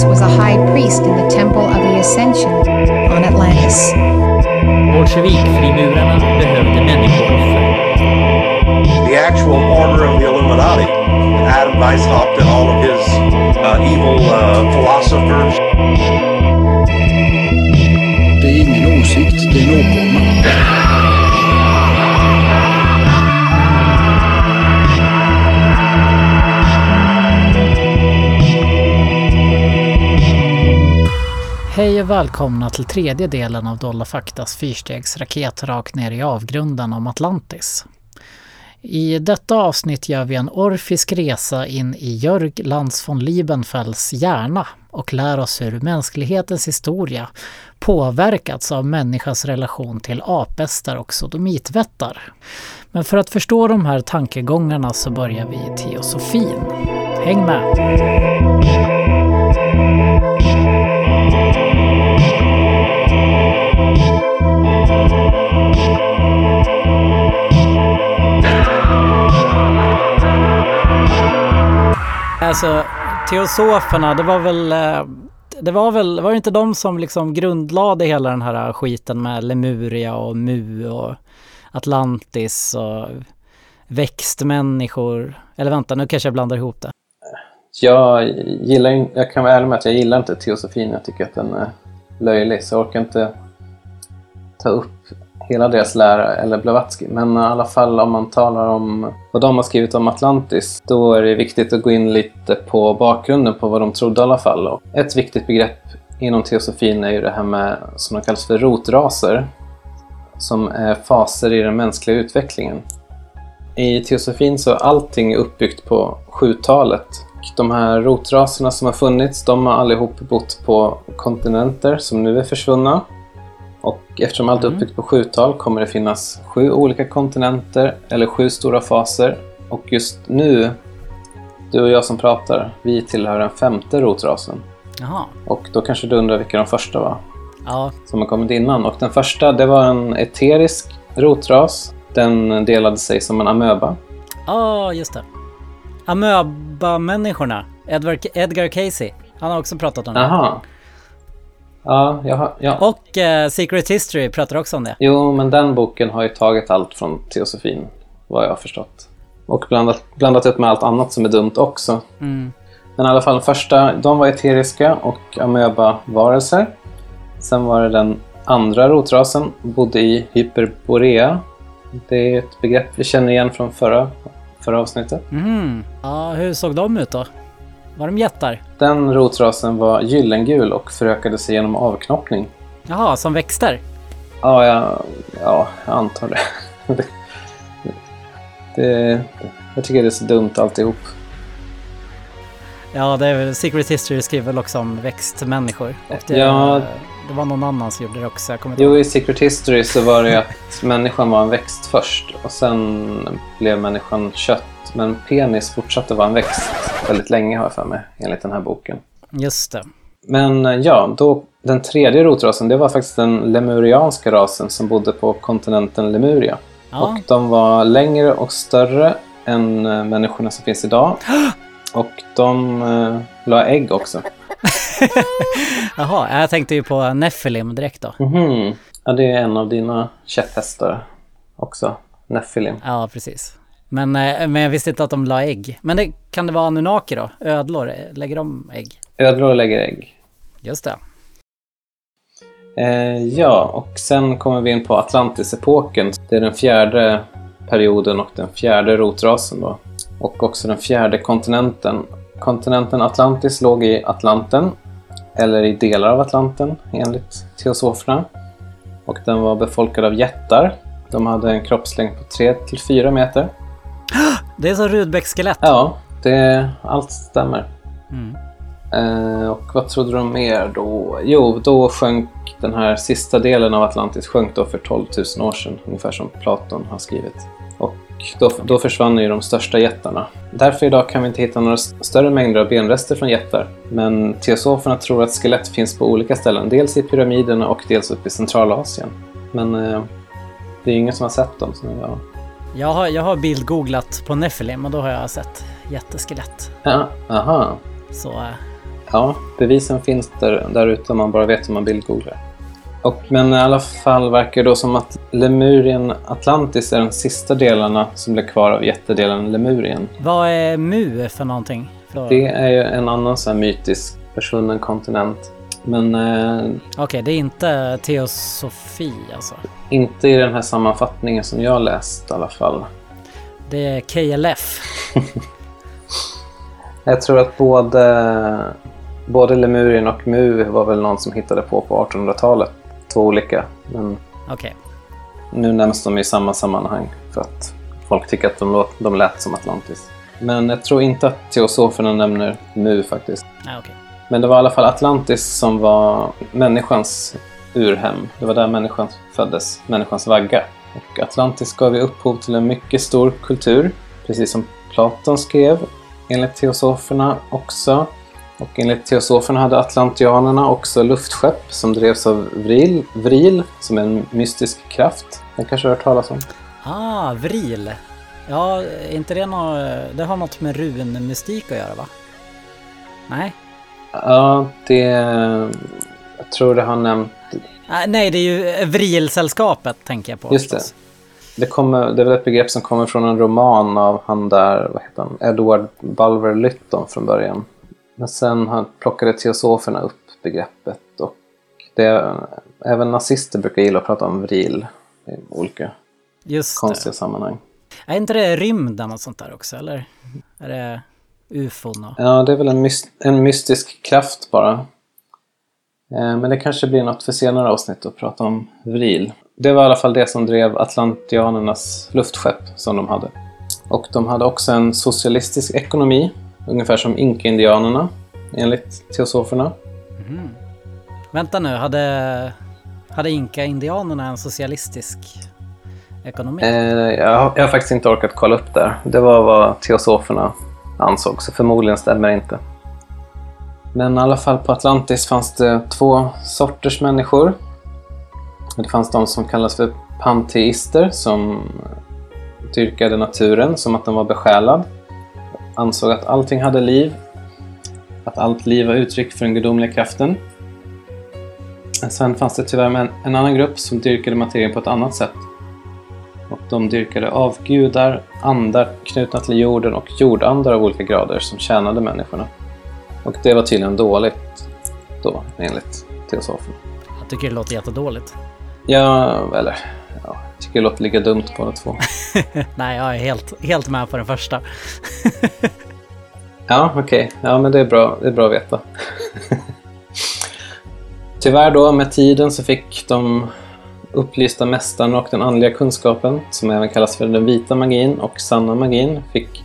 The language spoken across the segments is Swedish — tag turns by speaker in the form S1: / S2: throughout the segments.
S1: Atlantis was a high priest in the Temple of the Ascension on Atlantis.
S2: Bolsjevikfrimurarna behövde människooffer.
S3: the actual order of the Illuminati. Adam Weishaupt and all of his uh, evil uh, philosophers.
S4: Det är ingen åsikt, det är en åkomma.
S2: Hej och välkomna till tredje delen av Dolda Faktas fyrstegsraket rakt ner i avgrunden om Atlantis. I detta avsnitt gör vi en orfisk resa in i Jörg Lantz von Liebenfelds hjärna och lär oss hur mänsklighetens historia påverkats av människans relation till apestar och sodomitvättar. Men för att förstå de här tankegångarna så börjar vi i teosofin. Häng med! Alltså, teosoferna, det var väl... Eh, det var väl, var det inte de som liksom grundlade hela den här skiten med Lemuria och Mu och Atlantis och växtmänniskor? Eller vänta, nu kanske jag blandar ihop det.
S5: Jag gillar jag kan vara ärlig med att jag gillar inte teosofin. Jag tycker att den är löjlig, så jag orkar inte ta upp hela deras lära, eller Blavatsky. Men i alla fall om man talar om vad de har skrivit om Atlantis, då är det viktigt att gå in lite på bakgrunden på vad de trodde i alla fall. Och ett viktigt begrepp inom teosofin är ju det här med, som de kallas för rotraser, som är faser i den mänskliga utvecklingen. I teosofin så är allting uppbyggt på sjutalet. De här rotraserna som har funnits, de har allihop bott på kontinenter som nu är försvunna. Och eftersom allt är uppbyggt på sjutal kommer det finnas sju olika kontinenter eller sju stora faser. Och just nu, du och jag som pratar, vi tillhör den femte rotrasen.
S2: Jaha,
S5: Och då kanske du undrar vilka de första var?
S2: ja,
S5: som har kommit innan. Och den första, det var en eterisk rotras. Den delade sig som en amöba.
S2: ja just det. Amöba-människorna, Edward, Edgar Casey, han har också pratat om det.
S5: Aha. Ja, jag ja.
S2: Och eh, Secret History pratar också om det.
S5: Jo, men den boken har ju tagit allt från teosofin, vad jag har förstått. Och blandat, blandat upp med allt annat som är dumt också.
S2: Mm.
S5: Men i alla fall, första, de var eteriska och amöba-varelser. Sen var det den andra rotrasen, bodde i Hyperborea. Det är ett begrepp vi känner igen från förra, förra avsnittet.
S2: Mhm. Ja, hur såg de ut då? Var de jättar?
S5: Den rotrasen var gyllengul och förökade sig genom avknoppning.
S2: Jaha, som växter?
S5: Ja, jag, ja, jag antar det. det, det. Jag tycker det är så dumt alltihop.
S2: Ja, det är väl, Secret History skriver väl också om växtmänniskor.
S5: Ja.
S2: Det var någon annan som gjorde det också. Jag
S5: Jo, i Secret History så var det att människan var en växt först och sen blev människan kött. Men penis fortsatte vara en växt väldigt länge har jag för mig, enligt den här boken.
S2: Just det.
S5: Men eh, ja, då, den tredje rotrasen, det var faktiskt den lemurianska rasen som bodde på kontinenten Lemuria.
S2: Ja,
S5: Och de var längre och större än eh, människorna som finns idag. Och de eh, la ägg också.
S2: Jaha, jag tänkte ju på Nephilim direkt då.
S5: Mhm. Ja, det är en av dina käpphästar också. Nephilim.
S2: Ja, precis. Men, eh, men jag visste inte att de la ägg. Men det, kan det vara Anunnaki då? Ödlor, lägger de ägg?
S5: Ödlor lägger ägg.
S2: Just det.
S5: Eh, ja, och sen kommer vi in på Atlantis-epoken. Det är den fjärde perioden och den fjärde rotrasen då. Och också den fjärde kontinenten. Kontinenten Atlantis låg i Atlanten, eller i delar av Atlanten enligt teosoferna. Och den var befolkad av jättar. De hade en kroppslängd på 3-4 meter.
S2: Det är som Rudbeck-skelett.
S5: Ja, det, allt stämmer.
S2: Mm.
S5: Eh, och vad trodde de mer då? Jo, då sjönk den här sista delen av Atlantis sjönk då för 12 000 år sedan, ungefär som Platon har skrivit. Då, då försvann ju de största jättarna. Därför idag kan vi inte hitta några st- större mängder av benrester från jättar. Men teosoferna tror att skelett finns på olika ställen, dels i pyramiderna och dels uppe i Centralasien. Men eh, det är ingen som har sett dem. Så ja.
S2: Jag har, jag har bildgooglat på Nephilim och då har jag sett jätteskelett.
S5: Ja, aha.
S2: Så eh,
S5: Ja, bevisen finns där, där ute om man bara vet hur man bildgooglar. Och, men i alla fall verkar det då som att Lemurien Atlantis är de sista delarna som blir kvar av jättedelen Lemurien.
S2: Vad är Mu för någonting? För...
S5: Det är ju en annan sån här mytisk försvunnen kontinent. Men eh,
S2: Okej, det är inte teosofi alltså.
S5: inte i den här sammanfattningen som jag läst i alla fall.
S2: Det är KLF.
S5: Jag tror att både, både Lemurien och Mu var väl någon som hittade på på 1800-talet. Två olika. Men
S2: Okej.
S5: nu nämns de i samma sammanhang för att folk tycker att de, låt, de lät som Atlantis. Men jag tror inte att teosoferna nämner Mu faktiskt.
S2: Nej, okej.
S5: Men det var i alla fall Atlantis som var människans urhem. Det var där människan föddes, människans vagga. Och Atlantis gav ju upphov till en mycket stor kultur, precis som Platon skrev, enligt teosoferna också. Och enligt teosoferna hade atlantianerna också luftskepp som drevs av vril, vril som är en mystisk kraft. Den kanske du har hört talas om?
S2: Ah, vril. Ja, inte det något... Det har något med runmystik att göra va? Nej?
S5: Ja, det... Jag tror det har nämnt
S2: Ah, nej, det är ju Vrilsällskapet tänker jag på.
S5: Just det.
S2: förstås.
S5: Det, kommer, det är väl ett begrepp som kommer från en roman av han där, vad heter han, Edward Bulwer Lytton från början. Men sen plockade teosoferna upp begreppet och det, även nazister brukar gilla att prata om vril i olika
S2: Just
S5: konstiga
S2: det.
S5: sammanhang.
S2: Är inte det rymden och sånt där också, eller? Är det ufon och...
S5: Ja, det är väl en, mys- en mystisk kraft bara. Eh, Men det kanske blir något för senare avsnitt att prata om vril. Det var i alla fall det som drev atlantianernas luftskepp som de hade. Och de hade också en socialistisk ekonomi, ungefär som inka-indianerna, enligt teosoferna.
S2: Vänta nu, hade, hade inka-indianerna en socialistisk ekonomi?
S5: Eh, jag, har, jag har faktiskt inte orkat kolla upp där. Det var vad teosoferna ansåg, så förmodligen stämmer det inte. Men i alla fall på Atlantis fanns det två sorters människor. Det fanns de som kallas för panteister som dyrkade naturen som att den var besjälad. Ansåg att allting hade liv. Att allt liv var uttryck för den gudomliga kraften. Sen fanns det tyvärr en, en annan grupp som dyrkade materien på ett annat sätt. Och de dyrkade avgudar, andar knutna till jorden och jordandar av olika grader som tjänade människorna. Och det var tydligen dåligt då, enligt teosoferna.
S2: Jag tycker det låter jättedåligt.
S5: Ja, eller ja, tycker det låter lika dumt båda två.
S2: Nej, jag är helt, helt med på den första.
S5: Ja, okej. Ja, men det är bra, det är bra att veta. Tyvärr då, med tiden så fick de upplysta mästaren och den andliga kunskapen, som även kallas för den vita magin och sanna magin, fick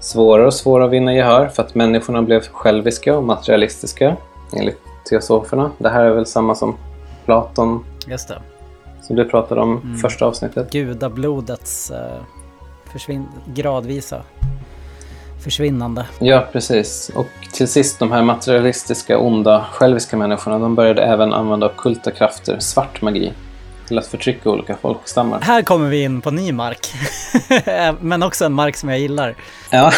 S5: svårare och svårare att vinna gehör för att människorna blev själviska och materialistiska, enligt teosoferna. Det här är väl samma som Platon,
S2: Just det.
S5: Som du pratade om första avsnittet.
S2: Gudablodets eh, försvinn- gradvisa försvinnande.
S5: Ja, precis. Och till sist, de här materialistiska, onda, själviska människorna, de började även använda ockulta krafter, svart magi, till att förtrycka olika folkstammar.
S2: Här kommer vi in på ny mark. Men också en mark som jag gillar.
S5: Ja.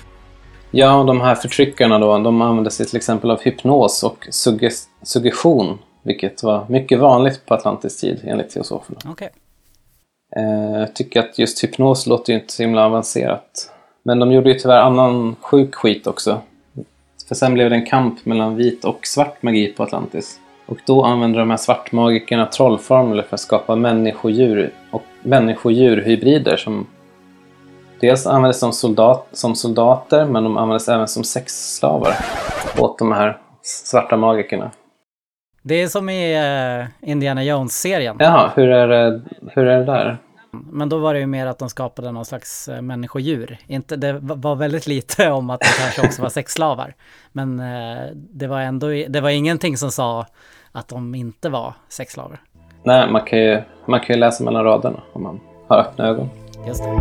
S5: ja, och de här förtryckarna då, de använde sig till exempel av hypnos och sugges- suggestion, vilket var mycket vanligt på Atlantis tid, enligt teosoferna.
S2: Okej.
S5: Eh, Jag tycker att just hypnos låter ju inte så himla avancerat. Men de gjorde ju tyvärr annan sjuk skit också. För sen blev det en kamp mellan vit och svart magi på Atlantis. Och då använde de här svartmagikerna trollformler för att skapa människodjur och människodjurhybrider som dels användes som, soldat, som soldater men de användes även som sexslavar åt de här svarta magikerna.
S2: Det är som i eh, Indiana Jones-serien.
S5: Jaha, hur är det, hur är det där?
S2: Men då var det ju mer att de skapade någon slags eh, människodjur. Inte, det va- var väldigt lite om att de kanske också var sexslavar. Men eh, det var ändå, det var ingenting som sa att de inte var sexslavar.
S5: Nej, man kan ju, man kan ju läsa mellan raderna om man har öppna ögon.
S2: Just det.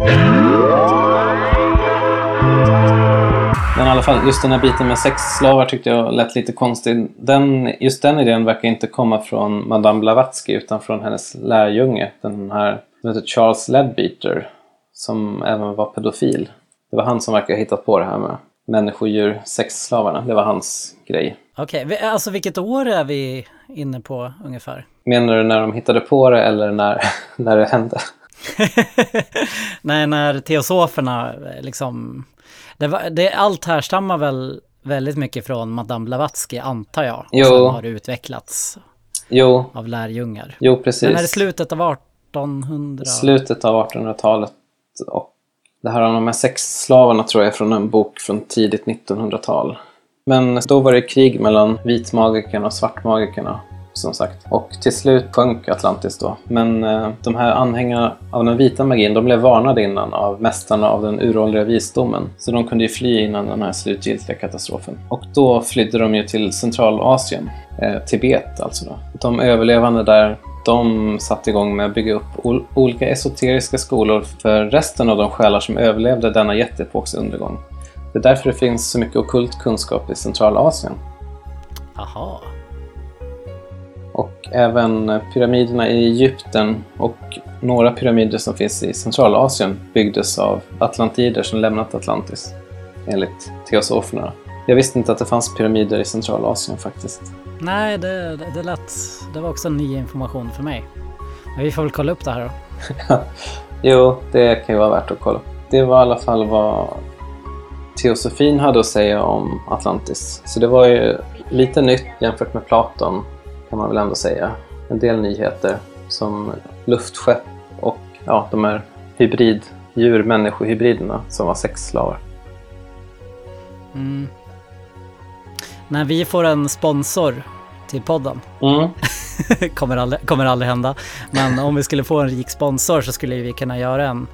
S5: Men i alla fall, just den här biten med sexslavar tyckte jag lät lite konstig. Den, just den idén verkar inte komma från Madame Blavatsky utan från hennes lärjunge, den här som heter Charles Leadbeater, som även var pedofil. Det var han som verkar ha hittat på det här med människodjur sexslavarna. Det var hans grej.
S2: Okej, vi- alltså vilket år är vi inne på ungefär?
S5: Menar du när de hittade på det eller när, när det hände?
S2: Nej, när teosoferna eh, liksom... Det var, det, allt här stammar väl väldigt mycket från Madame Blavatsky, antar jag.
S5: Jo.
S2: Sen har det utvecklats
S5: Jo,
S2: av lärjungar.
S5: jo precis.
S2: Men är det slutet av 1800?
S5: Slutet av 1800-talet och det här om de här sexslavarna tror jag är från en bok från tidigt 1900-tal. Men då var det krig mellan vitmagikerna och svartmagikerna som sagt. Och till slut sjönk Atlantis då. Men eh, de här anhängarna av den vita magin, de blev varnade innan av mästarna av den uråldriga visdomen. Så de kunde ju fly innan den här slutgiltiga katastrofen. Och då flydde de ju till Centralasien, eh, Tibet alltså då. De överlevande där, de satte igång med att bygga upp ol- olika esoteriska skolor för resten av de själar som överlevde denna jätteepoks undergång. Det är därför det finns så mycket ockult kunskap i Centralasien.
S2: Aha.
S5: Även pyramiderna i Egypten och några pyramider som finns i Centralasien byggdes av atlantider som lämnat Atlantis, enligt teosoferna. Jag visste inte att det fanns pyramider i Centralasien faktiskt.
S2: Nej, det, det, det lät... Det var också ny information för mig. Men vi får väl kolla upp det här då.
S5: Jo, det kan ju vara värt att kolla. Det var i alla fall vad teosofin hade att säga om Atlantis. Så det var ju lite nytt jämfört med Platon, kan man väl ändå säga. En del nyheter som luftskepp och ja, de här hybriddjur, människohybriderna som var sexslavar.
S2: Mm. När vi får en sponsor till podden,
S5: Mm.
S2: kommer, aldrig, kommer aldrig hända, men om vi skulle få en rik sponsor så skulle vi kunna göra en,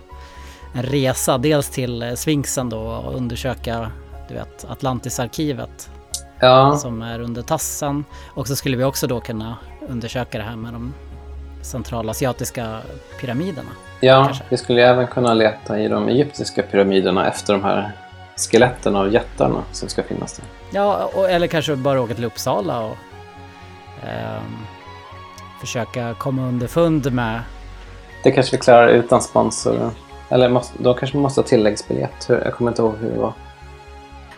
S2: en resa, dels till Sphinxen då och undersöka du vet, Atlantisarkivet
S5: Ja,
S2: som är under tassen. Och så skulle vi också då kunna undersöka det här med de centralasiatiska pyramiderna.
S5: ja,
S2: kanske.
S5: vi skulle även kunna leta i de egyptiska pyramiderna efter de här skeletten av jättarna som ska finnas där.
S2: Ja, och, eller kanske bara åka till Uppsala och ehm, försöka komma underfund med
S5: Det kanske vi klarar utan sponsor. Eller måste, då kanske man måste ha tilläggsbiljett. Jag kommer inte ihåg hur det var.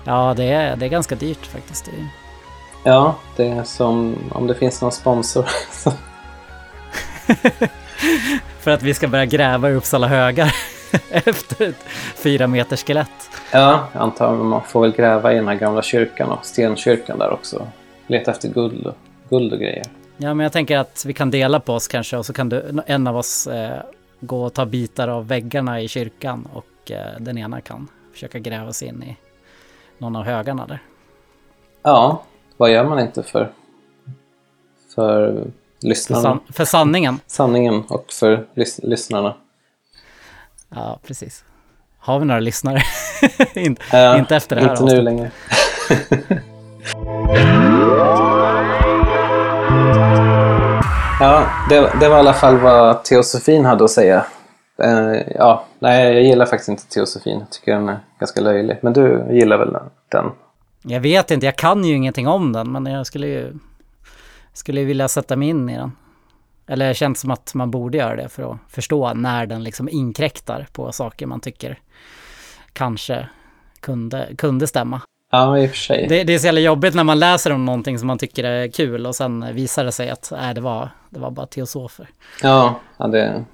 S2: Ja, det är, det är ganska dyrt faktiskt. Det är,
S5: Ja, det är som om det finns någon sponsor.
S2: för att vi ska börja gräva i Uppsala högar efter ett fyra meters skelett.
S5: ja, jag antar att man får väl gräva i den här gamla kyrkan och stenkyrkan där också. Leta efter guld och, guld och grejer.
S2: Ja, men jag tänker att vi kan dela på oss kanske och så kan du, en av oss eh, gå och ta bitar av väggarna i kyrkan och eh, den ena kan försöka gräva sig in i någon av högarna där.
S5: Ja, vad gör man inte för, för
S2: För,
S5: lyssnarna?
S2: san, för sanningen.
S5: Sanningen och för lys, lyssnarna.
S2: Ja, precis. Har vi några lyssnare? inte,
S5: Ja,
S2: inte efter det här
S5: Inte nu
S2: avsnittet.
S5: längre. ja, det, det var i alla fall vad teosofin hade att säga. Eh, ja, nej, jag gillar faktiskt inte teosofin. Jag tycker den är ganska löjlig. Men du gillar väl den?
S2: Jag vet inte, jag kan ju ingenting om den, men jag skulle ju skulle vilja sätta mig in i den. Eller det känns som att man borde göra det för att förstå när den liksom inkräktar på saker man tycker kanske kunde, kunde stämma.
S5: Ja, i och för sig.
S2: Det, det är så jävla jobbigt när man läser om någonting som man tycker är kul och sen visar det sig att nej, det, var, det var bara teosofer.
S5: Ja, ja det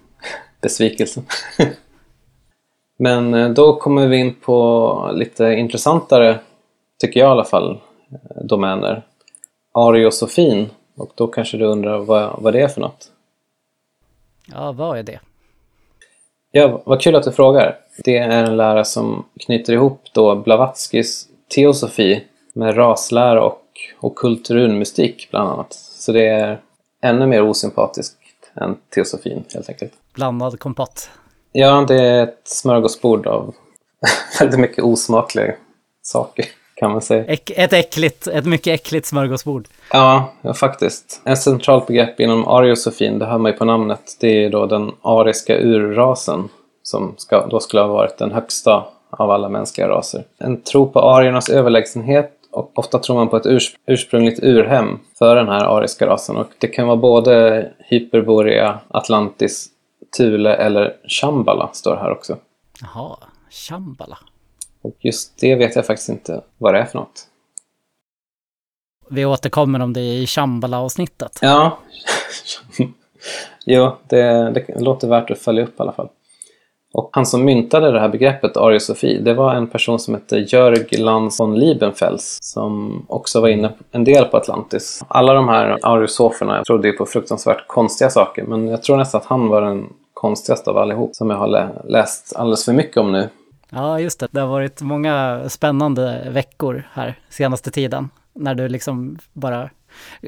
S5: är besvikelse. Men eh, då kommer vi in på lite intressantare, tycker jag i alla fall, eh, domäner. Ariosofin. Och då kanske du undrar vad, vad det är för något?
S2: Ja, vad är det?
S5: Ja, vad kul att du frågar. Det är en lära som knyter ihop då Blavatskys teosofi med raslära och ockult runmystik bland annat. Så det är ännu mer osympatiskt än teosofin helt enkelt.
S2: Blandad kompott.
S5: Ja, det är ett smörgåsbord av väldigt mycket osmakliga saker kan man säga.
S2: Äck, ett äckligt, ett mycket äckligt smörgåsbord.
S5: Ja, ja, faktiskt. En centralt begrepp inom ariosofin, det hör man ju på namnet, det är då den ariska urrasen som ska, då skulle ha varit den högsta av alla mänskliga raser. En tro på ariernas överlägsenhet ofta tror man på ett urs ursprungligt urhem för den här ariska rasen. Och det kan vara både Hyperborea, Atlantis, Thule eller Shambhala står här också.
S2: Jaha, Shambhala.
S5: Och just det vet jag faktiskt inte vad det är för något.
S2: Vi återkommer om det i Shambhala-avsnittet.
S5: Ja, jo, det, det låter värt att följa upp i alla fall. Och han som myntade det här begreppet ariosofi, det var en person som hette Jörg Lanz von Liebenfels som också var inne en del på Atlantis. Alla de här ariosoferna trodde ju på fruktansvärt konstiga saker, men jag tror nästan att han var den konstigaste av allihop som jag har lä läst alldeles för mycket om nu.
S2: Ja, just det. Det har varit många spännande veckor här senaste tiden. När du liksom bara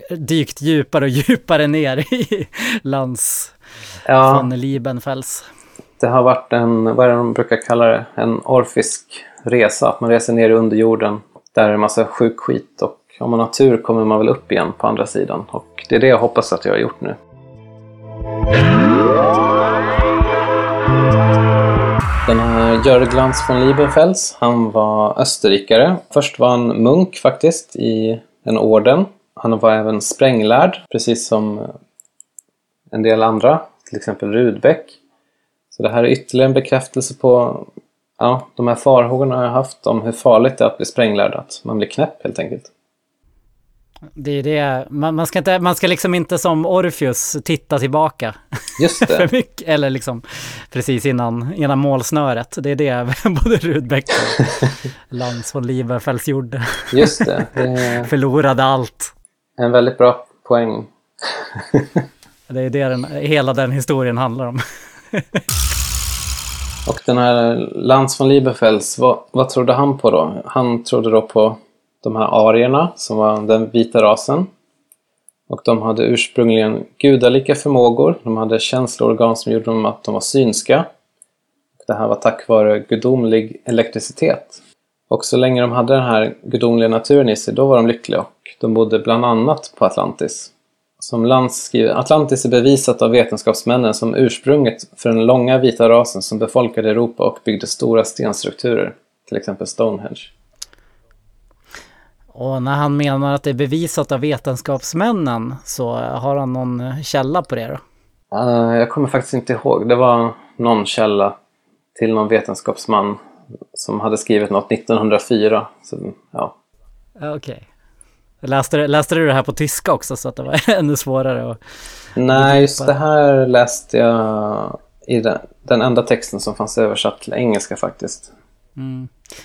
S2: dykt djupare och djupare ner i lands
S5: Ja.
S2: von Liebenfels.
S5: Det har varit en, vad är det de brukar kalla det, en orfisk resa. Att man reser ner i underjorden. Där är det en massa sjuk skit och om man har tur kommer man väl upp igen på andra sidan. Och det är det jag hoppas att jag har gjort nu. Den här Jörg Lantz von Liebenfels, han var österrikare. Först var han munk faktiskt i en orden. Han var även spränglärd, precis som en del andra, till exempel Rudbeck. Så det här är ytterligare en bekräftelse på ja, de här farhågorna jag haft om hur farligt det är att bli spränglärd. Att man blir knäpp helt enkelt.
S2: Det är det, man, man, ska inte, man ska liksom inte som Orpheus titta tillbaka
S5: Just
S2: för
S5: det.
S2: mycket, eller liksom precis innan, innan målsnöret. Det är det både Rudbeck och Lantz von Liebenfels gjorde.
S5: Just det. Det
S2: Förlorade allt.
S5: en väldigt bra poäng.
S2: Det är det den, hela den historien handlar om.
S5: Och den här Lantz von Liebenfels, vad, vad trodde han på då? Han trodde då på de här arierna som var den vita rasen. Och de hade ursprungligen gudalika förmågor. De hade känsloorgan som gjorde dem att de var synska. Det här var tack vare gudomlig elektricitet. Och så länge de hade den här gudomliga naturen i sig, då var de lyckliga. Och de bodde bland annat på Atlantis. Som Lantz skriver, Atlantis är bevisat av vetenskapsmännen som ursprunget för den långa vita rasen som befolkade Europa och byggde stora stenstrukturer, till exempel Stonehenge.
S2: Och när han menar att det är bevisat av vetenskapsmännen så har han någon källa på det då?
S5: Eh, jag kommer faktiskt inte ihåg. Det var någon källa till någon vetenskapsman som hade skrivit något 1904. Så, ja.
S2: Okej. Läste, du- läste du det här på tyska också så att det var ännu svårare att...
S5: Nej, just det här läste jag i den, den enda texten som fanns översatt till engelska faktiskt.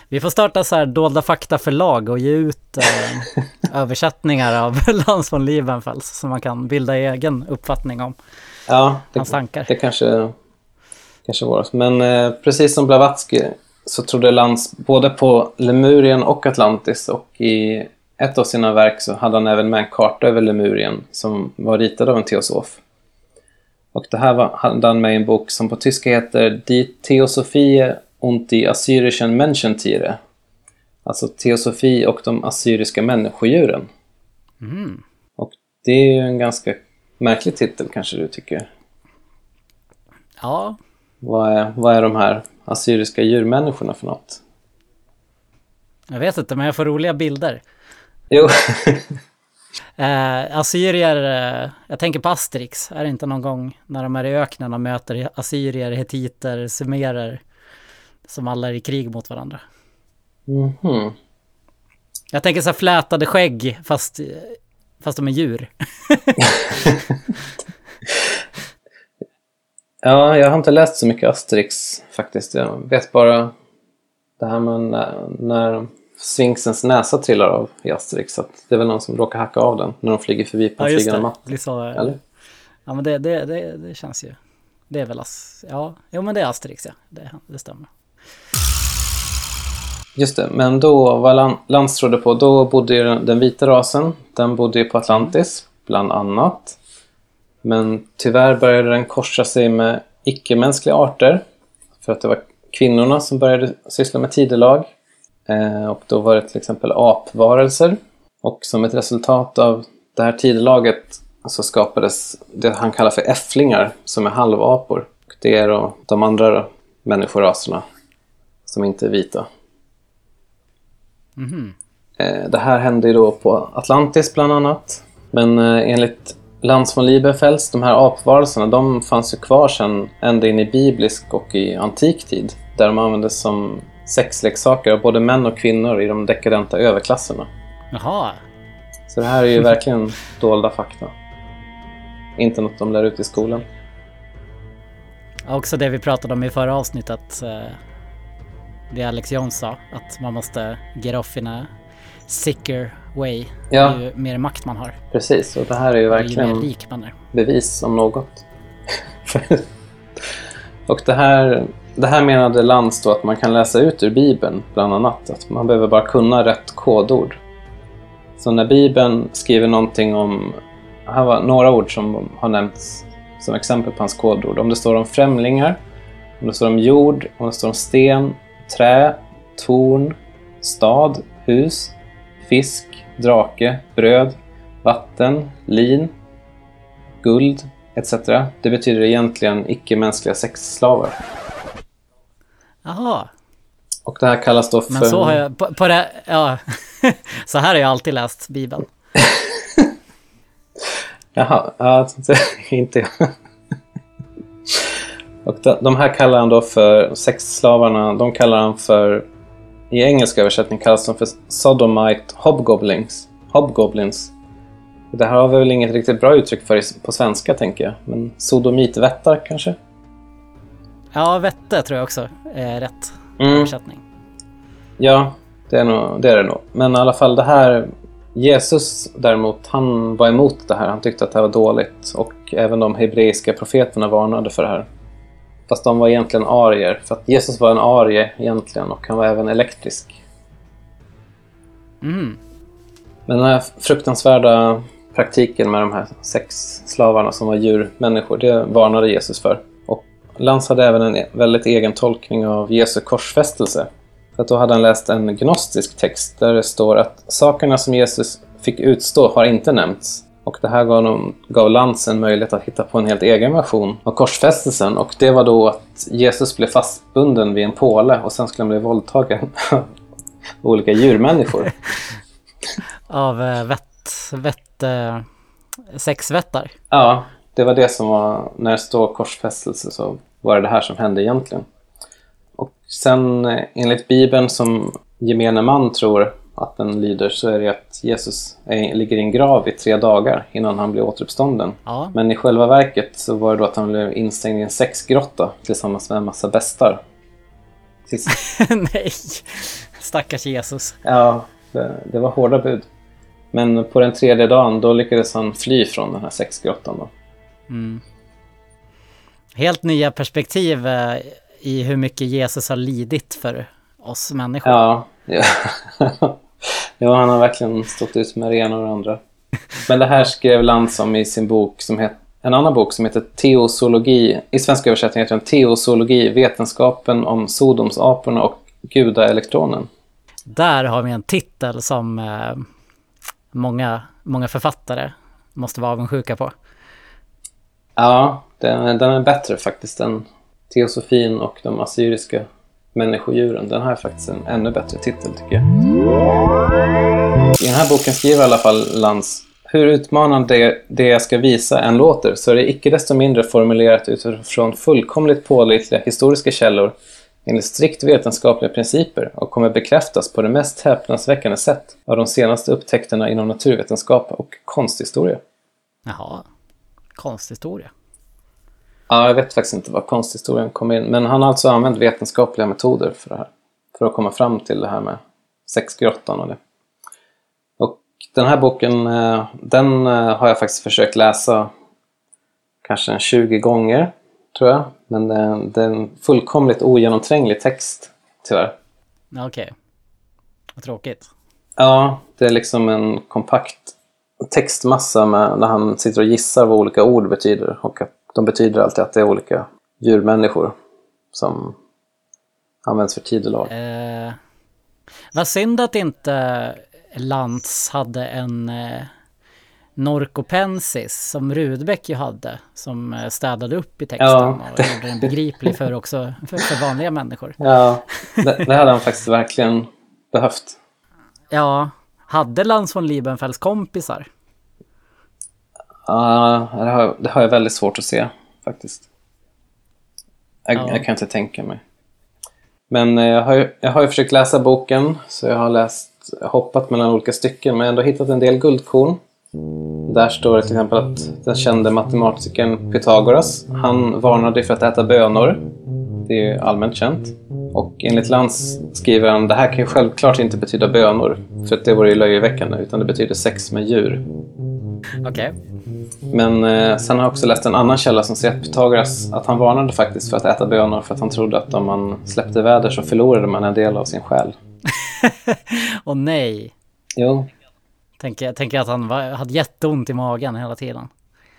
S2: Vi får starta så här dolda fakta-förlag och ge ut eh, översättningar av Lans von Liebenfels så man kan bilda egen uppfattning om
S5: Ja, det,
S2: hans tankar.
S5: det kanske, kanske var det. Men eh, precis som Blavatsky så trodde Lantz både på Lemurien och Atlantis och i ett av sina verk så hade han även med en karta över Lemurien som var ritad av en teosof. Och det här var, hade han med i en bok som på tyska heter Die Theosophie und die assyrischen Menschentiere. Alltså teosofi och de assyriska människodjuren. Och det är ju en ganska märklig titel kanske du tycker.
S2: Ja,
S5: Vad är, vad är de här assyriska djurmänniskorna för något?
S2: jag vet inte men jag får roliga bilder.
S5: Jo,
S2: Eh, assyrier, eh, jag tänker på Asterix, är det inte någon gång när de är i öknen och möter assyrier, hetiter, sumerer som alla är i krig mot varandra?
S5: Mhm.
S2: Jag tänker så här flätade skägg fast, fast de är djur.
S5: ja, jag har inte läst så mycket Asterix faktiskt. Jag vet bara det här med när, när Sphinxens näsa trillar av i Asterix. Att det är väl någon som råkar hacka av den när de flyger förbi på en
S2: Ja just
S5: flygande
S2: det,
S5: matta.
S2: så,
S5: Eller?
S2: Ja men det, det, det, det känns ju. Det är väl As... Ja, jo men det är Asterix ja. Det, det stämmer.
S5: Just det, men då, vad Lan- Lantz trodde på, då bodde ju den, den vita rasen, den bodde ju på Atlantis, bland annat. Men tyvärr började den korsa sig med icke-mänskliga arter. För att det var kvinnorna som började syssla med tidelag. Eh, och då var det till exempel apvarelser. Och som ett resultat av det här tidelaget så skapades det han kallar för äfflingar, som är halvapor. Och det är då de andra människoraserna som inte är vita. Eh, Det här hände ju då på Atlantis bland annat. Men eh, enligt Lantz von Liebenfels, de här apvarelserna, de fanns ju kvar sedan ända in i biblisk och i antik tid. Där de användes som sexleksaker av både män och kvinnor i de dekadenta överklasserna.
S2: Jaha.
S5: Så det här är ju verkligen dolda fakta. Inte något de lär ut i skolan.
S2: Också det vi pratade om i förra avsnittet. eh, Det Alex Jones sa. Att man måste get off in a sicker way.
S5: Ja.
S2: Ju mer makt man har.
S5: Precis, och det här är ju
S2: Ju
S5: verkligen
S2: är.
S5: bevis om något. och det här, det här menade Lantz då att man kan läsa ut ur Bibeln, bland annat. Att man behöver bara kunna rätt kodord. Så när Bibeln skriver någonting om... Här var några ord som har nämnts som exempel på hans kodord. Om det står om främlingar, om det står om jord, om det står om sten, trä, torn, stad, hus, fisk, drake, bröd, vatten, lin, guld etc. Det betyder egentligen icke-mänskliga sexslavar.
S2: Jaha.
S5: Och det här kallas då för...
S2: Men så har jag, på, på det, ja. så här har jag alltid läst Bibeln.
S5: Jaha, ja, inte jag. Och de, här kallar han då för sexslavarna, de kallar han för... I engelsk översättning kallas de för sodomite hobgoblins. Hobgoblins. Det här har vi väl inget riktigt bra uttryck för på svenska, tänker jag. Men sodomitvättar kanske?
S2: Ja, vette tror jag också är rätt
S5: Mm.
S2: översättning.
S5: Ja, det är, nog, det är det nog. Men i alla fall det här... Jesus däremot, han var emot det här. Han tyckte att det här var dåligt. Och även de hebreiska profeterna varnade för det här. Fast de var egentligen arier. För att Jesus var en arie egentligen och han var även elektrisk.
S2: Mm.
S5: Men den här fruktansvärda praktiken med de här sexslavarna som var djurmänniskor, det varnade Jesus för. Lans hade även en väldigt egen tolkning av Jesu korsfästelse. För att då hade han läst en gnostisk text där det står att sakerna som Jesus fick utstå har inte nämnts. Och det här gav, honom, gav Lantz en möjlighet att hitta på en helt egen version av korsfästelsen. Och det var då att Jesus blev fastbunden vid en påle och sen skulle han bli våldtagen av olika djurmänniskor.
S2: Av eh, vett, vett, eh, sexvättar.
S5: Ja, det var det som var, när det står korsfästelse så var det det här som hände egentligen. Och sen eh, enligt Bibeln som gemene man tror att den lyder så är det att Jesus är, ligger i en grav i tre dagar innan han blir återuppstånden.
S2: Ja.
S5: Men i själva verket så var det då att han blev instängd i en sexgrotta tillsammans med en massa bestar.
S2: Nej. Stackars Jesus.
S5: ja, det, det var hårda bud. Men på den tredje dagen då lyckades han fly från den här sexgrottan. Då.
S2: Helt nya perspektiv eh, i hur mycket Jesus har lidit för oss människor.
S5: Ja, ja. ja, han har verkligen stått ut med det ena och det andra. Men det här skrev Lantz om i sin bok som heter en annan bok som heter Teosologi, i svenska översättning heter den Teosologi, vetenskapen om Sodomsaporna och gudaelektronen.
S2: Där har vi en titel som eh, många, många författare måste vara avundsjuka på.
S5: Ja, den, den är bättre faktiskt än Teosofin och de assyriska människodjuren. Den har faktiskt en ännu bättre titel tycker jag. I den här boken skriver i alla fall Lantz hur utmanande det, det jag ska visa än låter så är det icke desto mindre formulerat utifrån fullkomligt pålitliga historiska källor enligt strikt vetenskapliga principer och kommer bekräftas på det mest häpnadsväckande sätt av de senaste upptäckterna inom naturvetenskap och konsthistoria.
S2: Jaha, konsthistoria.
S5: Ja, jag vet faktiskt inte var konsthistorien kommer in, men han har alltså använt vetenskapliga metoder för det här. För att komma fram till det här med sexgrottan och det. Och den här boken, eh, den eh, har jag faktiskt försökt läsa kanske en 20 gånger, tror jag. Men det, det är en fullkomligt ogenomtränglig text, tyvärr.
S2: Okej. Vad tråkigt.
S5: Ja, det är liksom en kompakt textmassa med, när han sitter och gissar vad olika ord betyder. Och att de betyder alltid att det är olika djurmänniskor som används för tidelag.
S2: Eh, vad synd att inte Lantz hade en eh, Norcopensis som Rudbeck ju hade. Som eh, städade upp i texten
S5: Ja.
S2: och gjorde den begriplig för också för, för vanliga människor.
S5: Ja, det, det hade han faktiskt verkligen behövt.
S2: Ja, hade Lantz von Liebenfelds kompisar?
S5: Ja, det, har, det har jag väldigt svårt att se faktiskt. Jag,
S2: Ja.
S5: jag kan inte tänka mig. Men eh, jag har, ju, jag har ju försökt läsa boken, så jag har läst, hoppat mellan olika stycken, men ändå hittat en del guldkorn. Där står det till exempel att den kände matematikern Pythagoras, han varnade för att äta bönor. Det är ju allmänt känt. Och enligt Lantz skriver han, det här kan ju självklart inte betyda bönor, för att det vore ju löjeväckande, utan det betyder sex med djur.
S2: Okej.
S5: Men eh, sen har jag också läst en annan källa som säger att Pythagoras att han varnade faktiskt för att äta bönor för att han trodde att om man släppte väder så förlorade man en del av sin själ.
S2: Och nej.
S5: Jo,
S2: Tänker, tänker att han var, hade jätteont i magen hela tiden.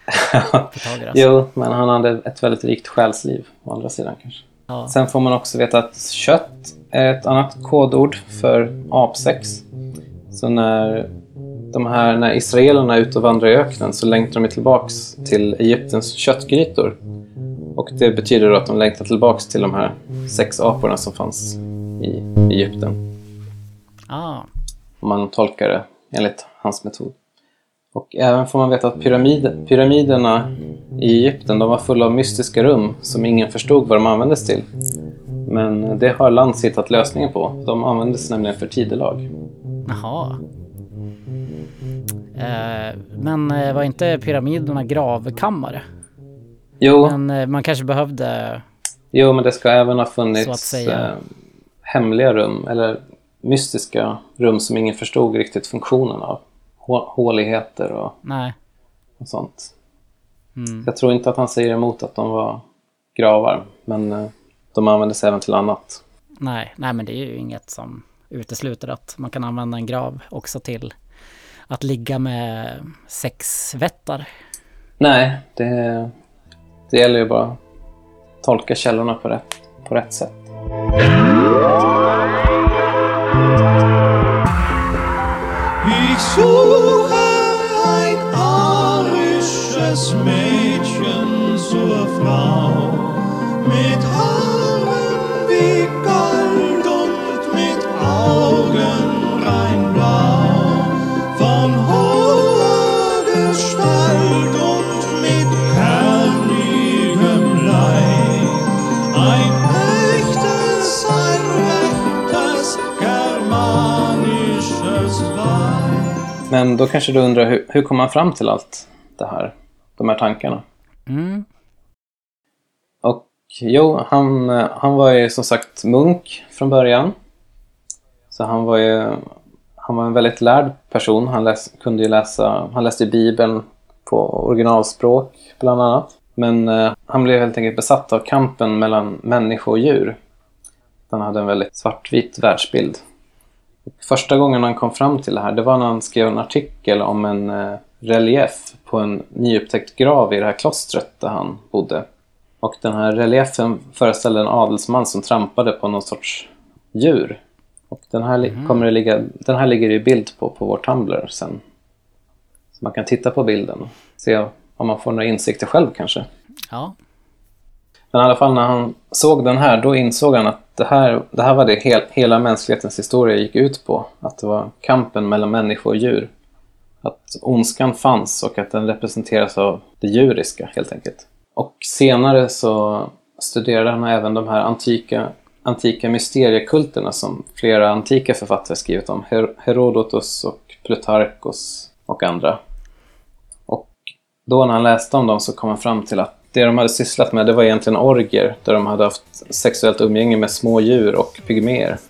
S5: Jo, men han hade ett väldigt rikt själsliv å andra sidan kanske.
S2: Ja.
S5: Sen får man också veta att kött är ett annat kodord för apsex. Så när, de här, när israelerna är ute och vandrar i öknen så längtar de tillbaks till Egyptens köttgrytor. Och det betyder att de längtar tillbaks till de här sex aporna som fanns i Egypten.
S2: Ah,
S5: Om man tolkar det enligt hans metod. Och även får man veta att pyramid, pyramiderna i Egypten de var fulla av mystiska rum som ingen förstod vad de användes till. Men det har Lantz hittat lösningen på. De användes nämligen för tidelag.
S2: jaha. Eh, men eh, var inte pyramiderna gravkammare?
S5: Jo,
S2: Men eh, man kanske behövde...
S5: jo, men det ska även ha funnits eh, hemliga rum, eller mystiska rum som ingen förstod riktigt funktionen av. Hå- Håligheter och, och sånt.
S2: Mm.
S5: Jag tror inte att han säger emot att de var gravar, men eh, de användes även till annat.
S2: Nej, nej, men det är ju inget som utesluter att man kan använda en grav också till att ligga med sex vättar.
S5: Nej, det, det gäller ju bara att tolka källorna på rätt, på rätt sätt.
S6: Ich mit Haaren wie Gold und mit Augen rein blau, von hoher Gestalt und mit herrlichem Leib. Ein echtes, ein rechtes germanisches Weib.
S5: Men då kanske du undrar, hur, hur kom man fram till allt det här? De här tankarna?
S2: Mm.
S5: Jo, han, han var ju som sagt munk från början. Så han var ju han var en väldigt lärd person. Han läs, kunde ju läsa, han läste Bibeln på originalspråk bland annat. Men eh, han blev helt enkelt besatt av kampen mellan människa och djur. Han hade en väldigt svartvit världsbild. Och första gången han kom fram till det här, det var när han skrev en artikel om en eh, relief på en nyupptäckt grav i det här klostret där han bodde. Och den här reliefen föreställde en adelsman som trampade på någon sorts djur. Och den här, li- kommer det ligga, den här ligger i bild på på vår Tumblr sen. Så man kan titta på bilden och se om man får några insikter själv kanske.
S2: Ja.
S5: Men i alla fall när han såg den här, då insåg han att det här, det här var det hel, hela mänsklighetens historia gick ut på. Att det var kampen mellan människor och djur. Att ondskan fanns och att den representeras av det djuriska helt enkelt. Och senare så studerade han även de här antika, antika mysteriekulterna som flera antika författare skrivit om. Her- Herodotus och Plutarkos och andra. Och då när han läste om dem så kom han fram till att det de hade sysslat med det var egentligen orger där de hade haft sexuellt umgänge med små djur och pygméer.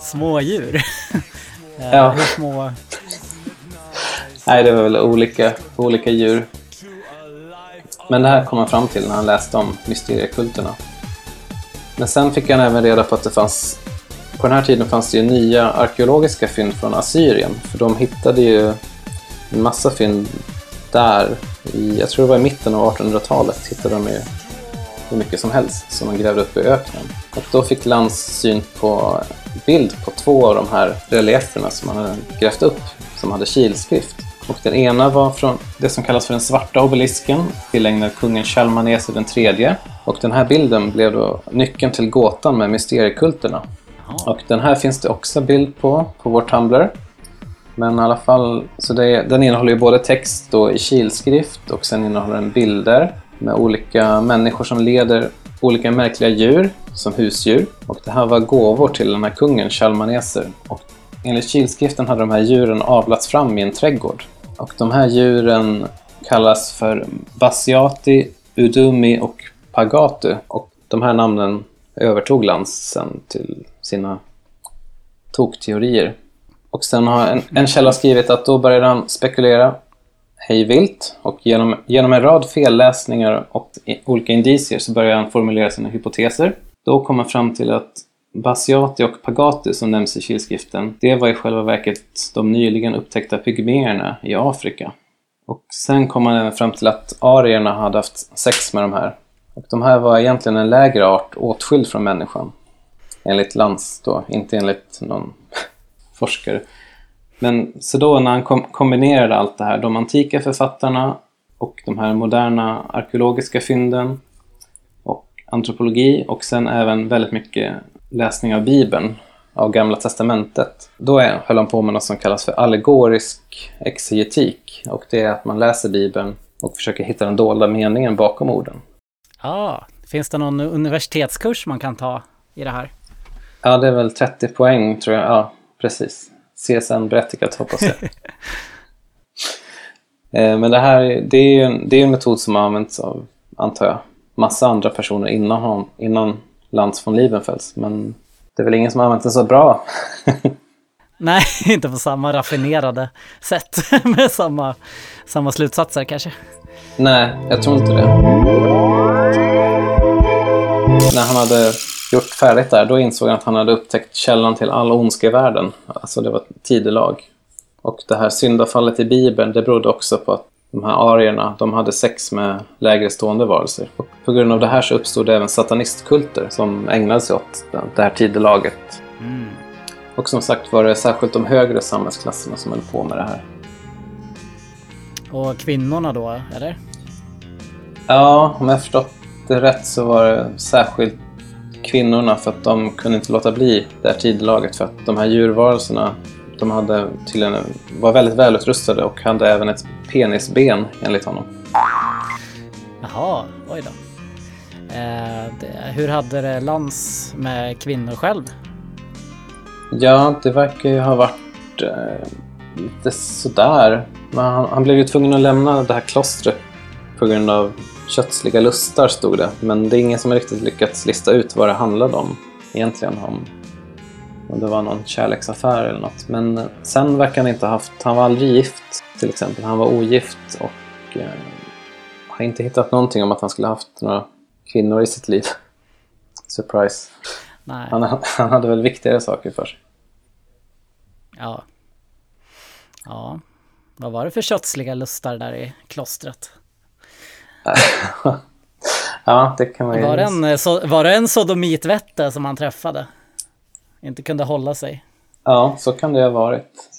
S2: Smådjur. Eh,
S5: Ja.
S2: Hur små?
S5: Nej, det var väl olika, olika djur. Men det här kom han fram till när han läste om mysteriekulterna. Men sen fick han även reda på att det fanns... På den här tiden fanns det ju nya arkeologiska fynd från Assyrien. För de hittade ju en massa fynd där. I, jag tror det var i mitten av 1800-talet hittade de ju hur mycket som helst som de grävde upp i öknen. Och då fick Lantz syn på bild på två av de här relieferna som han hade grävt upp som hade kilskrift. Och den ena var från det som kallas för den svarta obelisken tillägnad kungen Shalmaneser den tredje. Och den här bilden blev då nyckeln till gåtan med mysteriekulterna. Och den här finns det också bild på, på vår Tumblr. Men i alla fall, så det, den innehåller ju både text då i kilskrift och sen innehåller den bilder. med olika människor som leder olika märkliga djur som husdjur. Och det här var gåvor till den här kungen, Shalmaneser. Och enligt kilskriften hade de här djuren avlats fram i en trädgård. Och de här djuren kallas för Basiati, Udumi och Pagatu. Och de här namnen övertog Lantz sen till sina tokteorier. Och sen har en, en källa skrivit att då började han spekulera hej vilt och genom, genom en rad felläsningar och i, olika indicier så började han formulera sina hypoteser. Då kom han fram till att Basiati och Pagati som nämns i kilskriften, det var i själva verket de nyligen upptäckta pygméerna i Afrika. Och sen kom man även fram till att arierna hade haft sex med de här. Och de här var egentligen en lägre art åtskild från människan. Enligt Lantz då, inte enligt någon forskare. Men så då när han kom kombinerade allt det här, de antika författarna och de här moderna arkeologiska fynden och antropologi och sen även väldigt mycket läsning av Bibeln, av Gamla Testamentet. Då är, höll han på med något som kallas för allegorisk exegetik och det är att man läser Bibeln och försöker hitta den dolda meningen bakom orden.
S2: Ja, finns det någon universitetskurs man kan ta i det här?
S5: Ja, det är väl 30 poäng tror jag. Ja, precis. CSN-berättigat hoppas jag. Eh, Men det här det är ju en, det är en metod som har använts av, antar jag, massa andra personer innan, hon, innan Lantz von Liebenfels. Men det är väl ingen som har använt den så bra.
S2: Nej, inte på samma raffinerade sätt med samma, samma slutsatser kanske.
S5: Nej, jag tror inte det. När han hade gjort färdigt där, då insåg han att han hade upptäckt källan till all ondska i världen. Alltså det var tidelag. Och det här syndafallet i Bibeln, det berodde också på att de här arierna, de hade sex med lägre stående varelser. Och på grund av det här så uppstod det även satanistkulter som ägnade sig åt det här tidelaget. Och som sagt var det särskilt de högre samhällsklasserna som höll på med det här.
S2: Och kvinnorna då, eller?
S5: Ja, om jag förstått det rätt så var det särskilt kvinnorna för att de kunde inte låta bli det här tidelaget för att de här djurvarelserna de hade tydligen, var väldigt välutrustade och hade även ett penisben enligt honom.
S2: Jaha, oj då. Eh, det, hur hade det Lans med kvinnor själv?
S5: Ja, det verkar ju ha varit eh, lite sådär. Men han, han blev ju tvungen att lämna det här klostret på grund av kötsliga lustar, stod det. Men det är ingen som har riktigt lyckats lista ut vad det handlade om egentligen. Om, om det var någon kärleksaffär eller något. Men sen verkar han inte ha haft... Han var aldrig gift, till exempel. Han var ogift och eh, har inte hittat någonting om att han skulle ha haft några kvinnor i sitt liv. Surprise.
S2: Nej,
S5: Han, han hade väl viktigare saker för sig.
S2: ja. Ja, vad var det för kötsliga lustar där i klostret?
S5: Ja, det kan man ju...
S2: Var det en, så, var det en sodomitvette som han träffade? Inte kunde hålla sig.
S5: Ja, så kan det ha varit.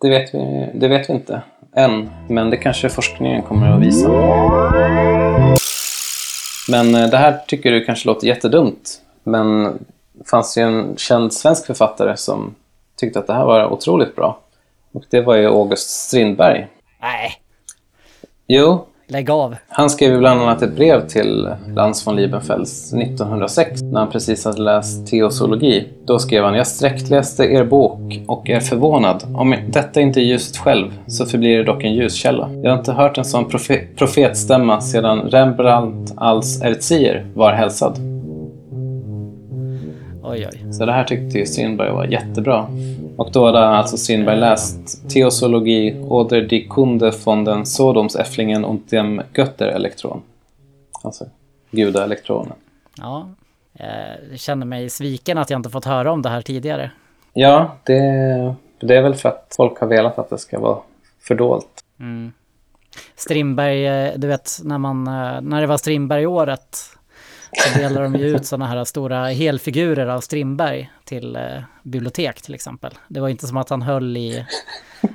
S5: Det vet vi, det vet vi inte än, men det kanske forskningen kommer att visa. Men eh, det här tycker du kanske låter jättedumt, men det fanns ju en känd svensk författare som tyckte att det här var otroligt bra. Och det var ju August Strindberg.
S2: Nej,
S5: Jo,
S2: lägg av.
S5: Han skrev bland annat ett brev till Lans von Liebenfels 1906 när han precis hade läst teosologi. Då skrev han “Jag sträckläste er bok och är förvånad. Om detta inte är ljuset själv så förblir det dock en ljuskälla. Jag har inte hört en sån profe profetstämma sedan Rembrandt als Erzier var hälsad.”
S2: Oj, oj.
S5: Så det här tyckte ju Strindberg var jättebra. Och då hade alltså Strindberg läst Teosologi oder die Kunde von den Sodomsäfflingen und dem Götterelektron. Alltså gudaelektronen.
S2: Ja, eh, jag känner mig sviken att jag inte fått höra om det här tidigare.
S5: Ja, det, det är väl för att folk har velat att det ska vara fördolt.
S2: Strindberg, eh, du vet när man, eh, när det var Strindberg-året så delade de ju ut sådana här stora helfigurer av Strindberg till eh, bibliotek till exempel. Det var inte som att han höll i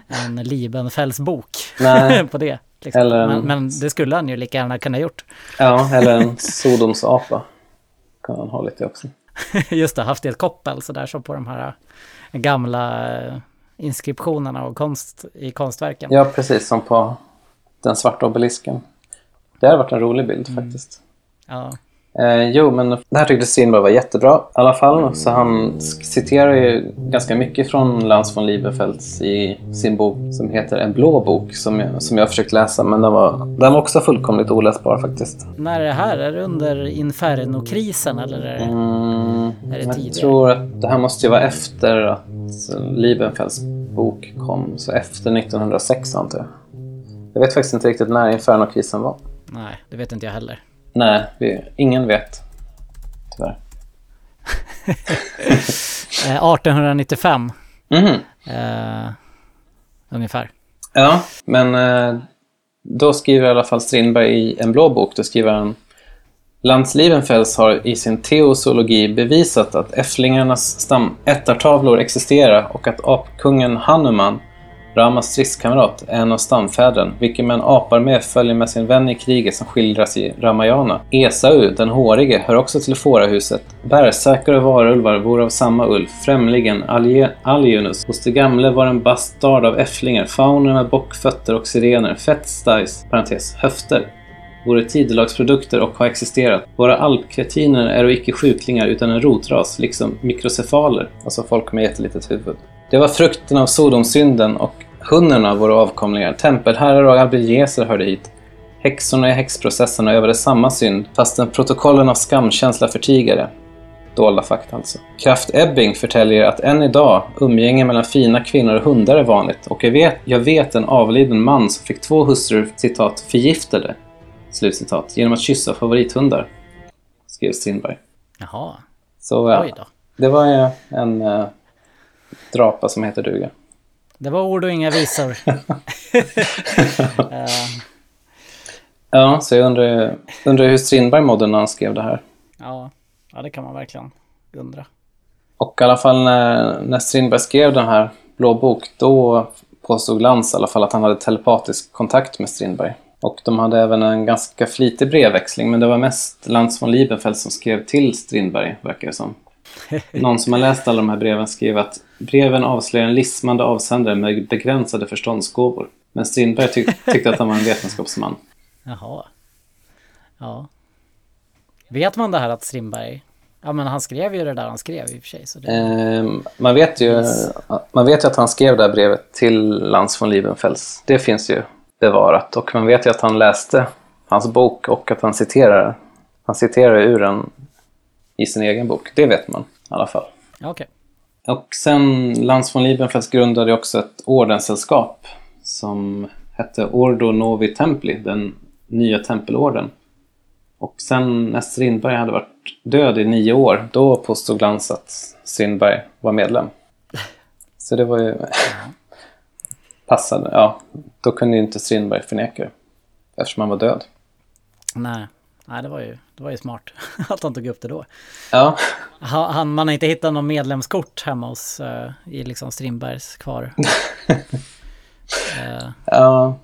S2: en Liebenfells bok
S5: Nej.
S2: på det. Liksom.
S5: Eller en-
S2: Men, men det skulle han ju lika gärna kunna gjort.
S5: Ja, eller en Sodomsapa kan han ha lite också.
S2: Just det, haft i ett koppel sådär som på de här gamla eh, inskriptionerna och konst, i konstverken.
S5: Ja, precis som på den svarta obelisken. Det hade varit en rolig bild faktiskt.
S2: Ja.
S5: Eh, jo, men det här tyckte Strindberg var jättebra i alla fall. Så han citerar ju ganska mycket från Lans von Liebenfeldt i sin bok som heter En blå bok som jag, som jag har försökt läsa. Men den var, den var också fullkomligt oläsbar faktiskt.
S2: När är det här? Är det under Inferno-krisen eller? Är det...
S5: Mm,
S2: Är det
S5: jag
S2: tidigare?
S5: tror att det här måste ju vara efter att Liebenfeldts bok kom. Så efter 1906 antar jag. Jag vet faktiskt inte riktigt när Inferno-krisen var.
S2: Nej, det vet inte jag heller.
S5: Nej, vi, ingen vet. Tyvärr.
S2: Eh, 1895
S5: Mhm.
S2: eh, ungefär.
S5: Ja, men eh, då skriver i alla fall Strindberg i en blå bok, då skriver han Lantz Liebenfels har i sin teosologi bevisat att äfflingarnas stam ättartavlor existerar och att apkungen Hanuman, Ramas stridskamrat, en av stamfädren, vilken med en aparmé följer med sin vän i kriget som skildras i Ramayana. Esau, den hårige, hör också till fårahuset. Bärsärkar och varulvar vore av samma ull, främligen Aljunus. Hos de gamle var en bastard av äfflingar, fauner med bockfötter och sirener, fettstajs, parentes, höfter, vore tidelagsprodukter och har existerat. Våra alpkretiner är och icke sjuklingar utan en rotras, liksom mikrocefaler, alltså folk med jättelitet huvud. Det var frukten av Sodomsynden och hunnerna våra avkomlingar. Tempelherrar och abeljeser hörde hit. Häxorna i häxprocesserna övade samma synd, fastän protokollen av skamkänsla förtigade. Dolda fakta alltså. Kraft Ebbing förtäljer att än idag umgänge mellan fina kvinnor och hundar är vanligt och jag vet, jag vet en avliden man som fick två hustrur, citat, förgiftade, slutcitat, genom att kyssa favorithundar. Skrev Strindberg.
S2: Jaha,
S5: Så ja,
S2: oj då.
S5: det var ju en eh, drapa som heter duga.
S2: Det var ord och inga visor. Eh,
S5: Ja, så jag undrar, undrar hur Strindberg mådde när han skrev det här.
S2: ja, ja, det kan man verkligen undra.
S5: Och i alla fall när, när Strindberg skrev den här Blå bok, då påstod Lantz i alla fall att han hade telepatisk kontakt med Strindberg. Och de hade även en ganska flitig brevväxling, men det var mest Lantz von Liebenfeld som skrev till Strindberg, verkar det som. Någon som har läst alla de här breven skrev att breven avslöjar en lismande avsändare med begränsade förståndsgåvor. Men Strindberg tyck tyckte att han var en vetenskapsman.
S2: Jaha. Ja. Vet man det här att Strindberg... Ja men han skrev ju det där han skrev i och för sig. Så det...
S5: Ehm, man, vet ju, man vet ju att han skrev det här brevet till Lantz von Liebenfels. Det finns ju bevarat. Och man vet ju att han läste hans bok och att han citerar, han citerar ur den i sin egen bok. Det vet man i alla fall.
S2: Okej.
S5: Och sen Lantz von Liebenfels grundade också ett ordenssällskap som hette Ordo Novi Templi, den nya tempelorden. Och sen när Strindberg hade varit död i nio år, då påstod Lantz att Strindberg var medlem. Så det var ju... passade. Ja, då kunde ju inte Strindberg förneka det. Eftersom han var död.
S2: Nej. Nej, det var ju, det var ju smart att han tog upp det då.
S5: Ja,
S2: Han, man har inte hittat någon medlemskort hemma hos uh, i liksom Strindbergs kvar. uh,
S5: ja.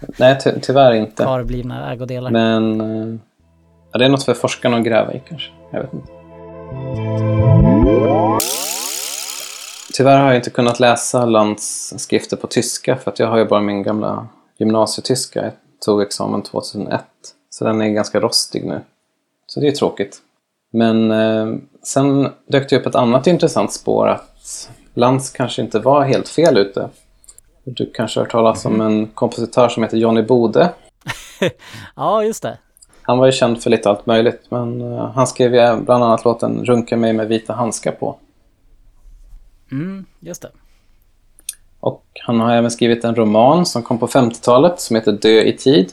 S5: Nej, ty tyvärr inte.
S2: kvarblivna ägodelar.
S5: Men eh, ja, det är något för forskarna att gräva i kanske. Jag vet inte. Tyvärr har jag inte kunnat läsa Lantz skrifter på tyska för att jag har ju bara min gamla gymnasietyska. Jag tog examen 2001. Så den är ganska rostig nu. Så det är tråkigt. Men eh, sen dök det upp ett annat intressant spår att Lantz kanske inte var helt fel ute. Du kanske har hört talas om en kompositör som heter Johnny Bode.
S2: Ja, just det.
S5: Han var ju känd för lite allt möjligt, men eh, han skrev ju bland annat låten Runka mig med vita handskar på.
S2: Mm, just det.
S5: Och han har även skrivit en roman som kom på 50-talet som heter Dö i tid.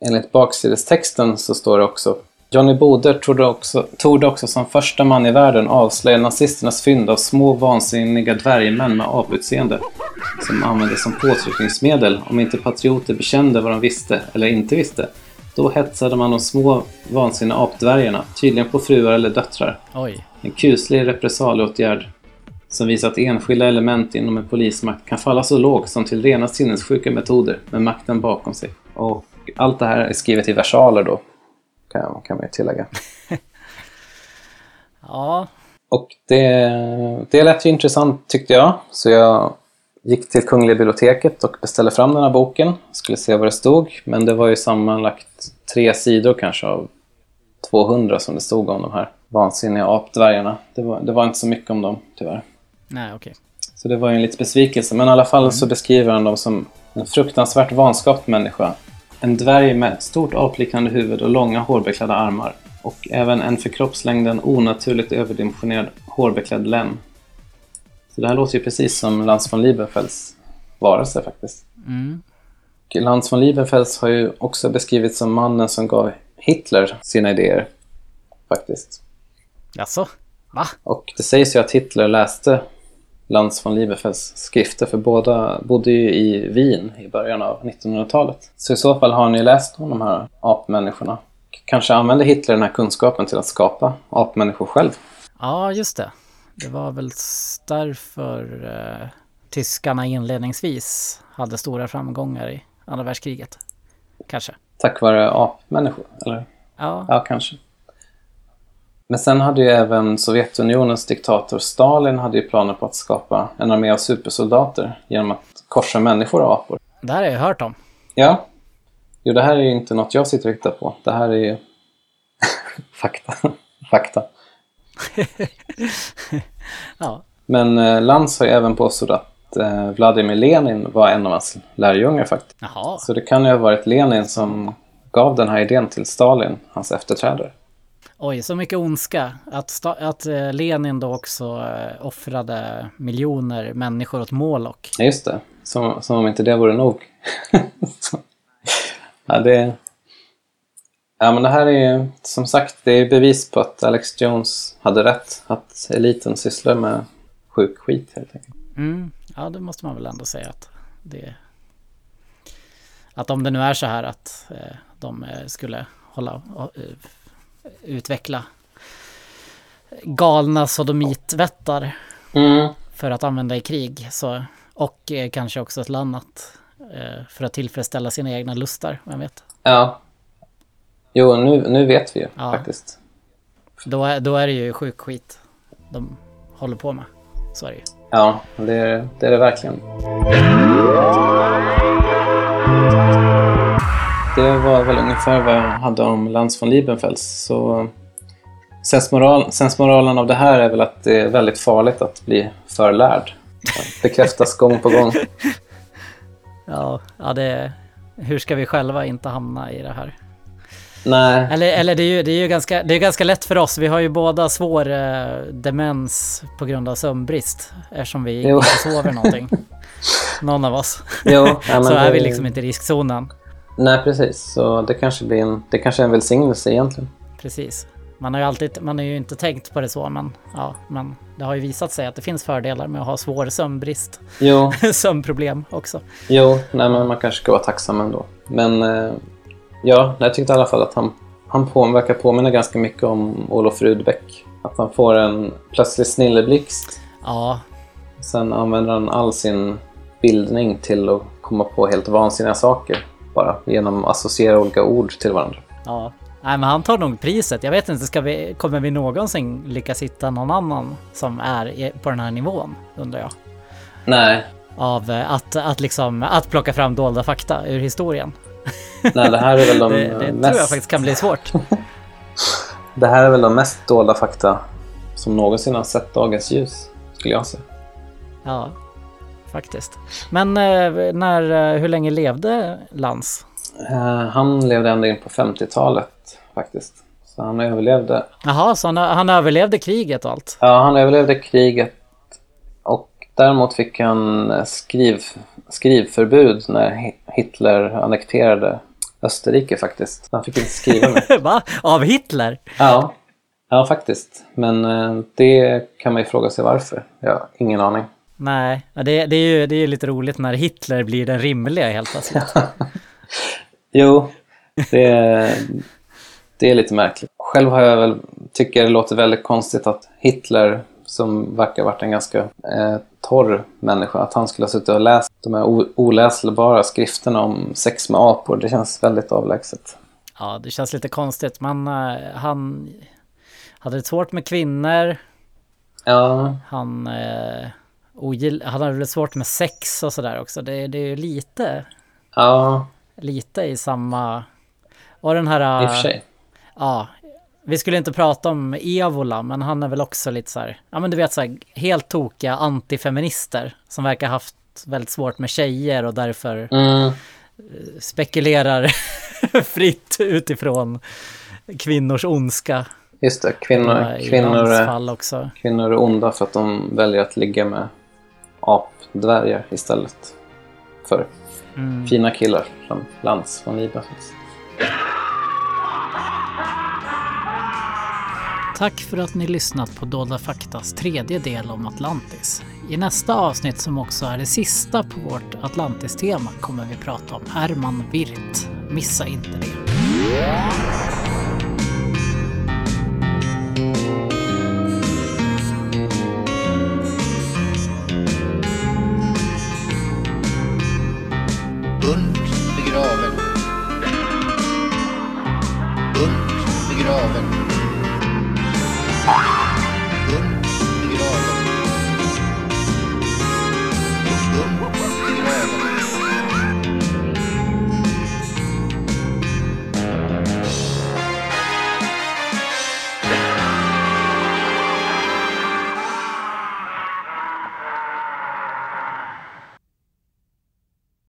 S5: Enligt baksidestexten så står det också Johnny Boder torde också, torde också som första man i världen avslöja nazisternas fynd av små vansinniga dvärgmän med aputseende som användes som påtryckningsmedel om inte patrioter bekände vad de visste eller inte visste. Då hetsade man de små vansinniga apdvärgarna, tydligen på fruar eller döttrar.
S2: Oj.
S5: En kuslig repressalieåtgärd som visar att enskilda element inom en polismakt kan falla så lågt som till rena sinnessjuka metoder med makten bakom sig. Och allt det här är skrivet i versaler då, kan, kan man ju tillägga.
S2: Ja,
S5: Och det, det lät ju intressant tyckte jag, så jag gick till Kungliga biblioteket och beställde fram den här boken. Skulle se vad det stod, men det var ju sammanlagt tre sidor kanske av 200 som det stod om de här vansinniga apdvärgarna. Det var, det var inte så mycket om dem, tyvärr.
S2: Nej, okej.
S5: Så det var ju en liten besvikelse. Men i alla fall så beskriver han dem som en fruktansvärt vanskapt människa. En dvärg med stort apliknande huvud och långa hårbeklädda armar. Och även en för kroppslängden onaturligt överdimensionerad hårbeklädd lem. Så det här låter ju precis som Lans von Liebenfelds varelse faktiskt.
S2: Mm.
S5: Lans von Liebenfels har ju också beskrivits som mannen som gav Hitler sina idéer. Faktiskt.
S2: Jaså? Va?
S5: Och det sägs ju att Hitler läste Lans von Liebenfelds skrifter för båda bodde ju i Wien i början av 1900-talet. Så i så fall har ni läst om de här apmänniskorna. Kanske använde Hitler den här kunskapen till att skapa apmänniskor själv.
S2: Ja, just det. Det var väl därför eh, tyskarna inledningsvis hade stora framgångar i andra världskriget. Kanske.
S5: Tack vare apmänniskor, eller?
S2: Ja,
S5: Ja, kanske. Men sen hade ju även Sovjetunionens diktator Stalin hade ju planer på att skapa en armé av supersoldater genom att korsa människor och apor.
S2: det här har jag hört om.
S5: Ja. Jo, det här är ju inte något jag sitter och hittar på. Det här är ju fakta. fakta.
S2: Ja,
S5: Men eh, Lantz har ju även påstått att eh, Vladimir Lenin var en av hans lärjungar faktiskt.
S2: jaha.
S5: Så det kan ju ha varit Lenin som gav den här idén till Stalin, hans efterträdare.
S2: Oj, så mycket ondska. Att, att eh, Lenin då också eh, offrade miljoner människor åt Moloch.
S5: Just det. Som, som om inte det vore nog. Ja, det... Ja, men det här är ju som sagt, det är bevis på att Alex Jones hade rätt. Att eliten sysslar med sjuk skit helt enkelt.
S2: Mm, ja, det måste man väl ändå säga att det... Att om det nu är så här att eh, de skulle hålla... utveckla galna sodomitvättar
S5: Mm.
S2: för att använda i krig. Så, och eh, kanske också ett annat eh, för att tillfredsställa sina egna lustar, vem vet.
S5: Ja. Jo, nu, nu vet vi ju
S2: Ja.
S5: faktiskt.
S2: Då är, då är det ju sjuk skit de håller på med. Så är det ju.
S5: Ja, det är det, är det verkligen. Det var väl ungefär vad jag hade om Lans von Liebenfels. Så sensmoral, sensmoralen av det här är väl att det är väldigt farligt att bli förlärd. Bekräftas gång på gång.
S2: Ja, ja det... Hur ska vi själva inte hamna i det här?
S5: Nej,
S2: Eller, eller det är ju, det är ju ganska, det är ganska lätt för oss. Vi har ju båda svår eh, demens på grund av sömnbrist. Eftersom vi
S5: Jo.
S2: inte sover någonting. Någon av oss.
S5: jo, ja,
S2: Så är vi liksom inte i riskzonen.
S5: Nej, precis. Så det kanske blir en, det kanske är en välsignelse egentligen.
S2: Precis. Man har ju alltid, man har ju inte tänkt på det så, men ja, men det har ju visat sig att det finns fördelar med att ha svår sömnbrist.
S5: Jo,
S2: Sömnproblem också.
S5: Jo, nej, men man kanske ska vara tacksam ändå. Men eh, ja, jag tyckte i alla fall att han, han på, verkar påminna ganska mycket om Olof Rudbeck. Att han får en plötslig snilleblixt.
S2: Ja,
S5: Sen använder han all sin bildning till att komma på helt vansinniga saker. Bara genom att associera olika ord till varandra.
S2: ja. Nej, men han tar nog priset. Jag vet inte, ska vi, kommer vi någonsin lyckas hitta någon annan som är på den här nivån, undrar jag.
S5: Nej,
S2: Av eh, att, att liksom, att plocka fram dolda fakta ur historien.
S5: nej det här är väl de
S2: Det, det
S5: mest...
S2: tror jag faktiskt kan bli svårt.
S5: Det här är väl de mest dolda fakta som någonsin har sett dagens ljus, skulle jag säga.
S2: Ja, faktiskt. Men eh, när, eh, hur länge levde Lans?
S5: Eh, han levde ända in på 50-talet faktiskt. Så han överlevde.
S2: Jaha, så han, han överlevde kriget och allt?
S5: Ja, han överlevde kriget och däremot fick han skriv, skrivförbud när Hi- Hitler annekterade Österrike faktiskt. Han fick inte skriva mer.
S2: Va? Av Hitler?
S5: Ja, ja faktiskt. Men det kan man ju fråga sig varför. Jag har ingen aning.
S2: Nej, det, det är ju det är ju lite roligt när Hitler blir den rimliga helt plötsligt.
S5: Jo, det, det är lite märkligt. Själv har jag väl, tycker det låter väldigt konstigt att Hitler, som verkar ha varit en ganska eh, torr människa, att han skulle ha suttit och läst de här oläsbara skrifterna om sex med apor. Det känns väldigt avlägset.
S2: Ja, det känns lite konstigt, men eh, han hade det svårt med kvinnor.
S5: Ja,
S2: Han, eh, ogill, han hade väl svårt med sex och sådär också. Det, det är ju lite,
S5: Ja,
S2: lite i samma... Och den här...
S5: i och för sig.
S2: Ja, vi skulle inte prata om Evola, men han är väl också lite så här, ja men du vet så här, helt tokiga antifeminister som verkar haft väldigt svårt med tjejer och därför
S5: Mm,
S2: spekulerar fritt utifrån kvinnors ondska.
S5: just det, kvinnor, kvinnor, kvinnor är onda för att de väljer att ligga med apdvärgar istället för
S2: Mm.
S5: fina killar som Lans von Liebefels.
S2: Tack för att ni lyssnat på Dolda Faktas tredje del om Atlantis. I nästa avsnitt som också är det sista på vårt Atlantis-tema kommer vi prata om Herman Wirth. Missa inte det.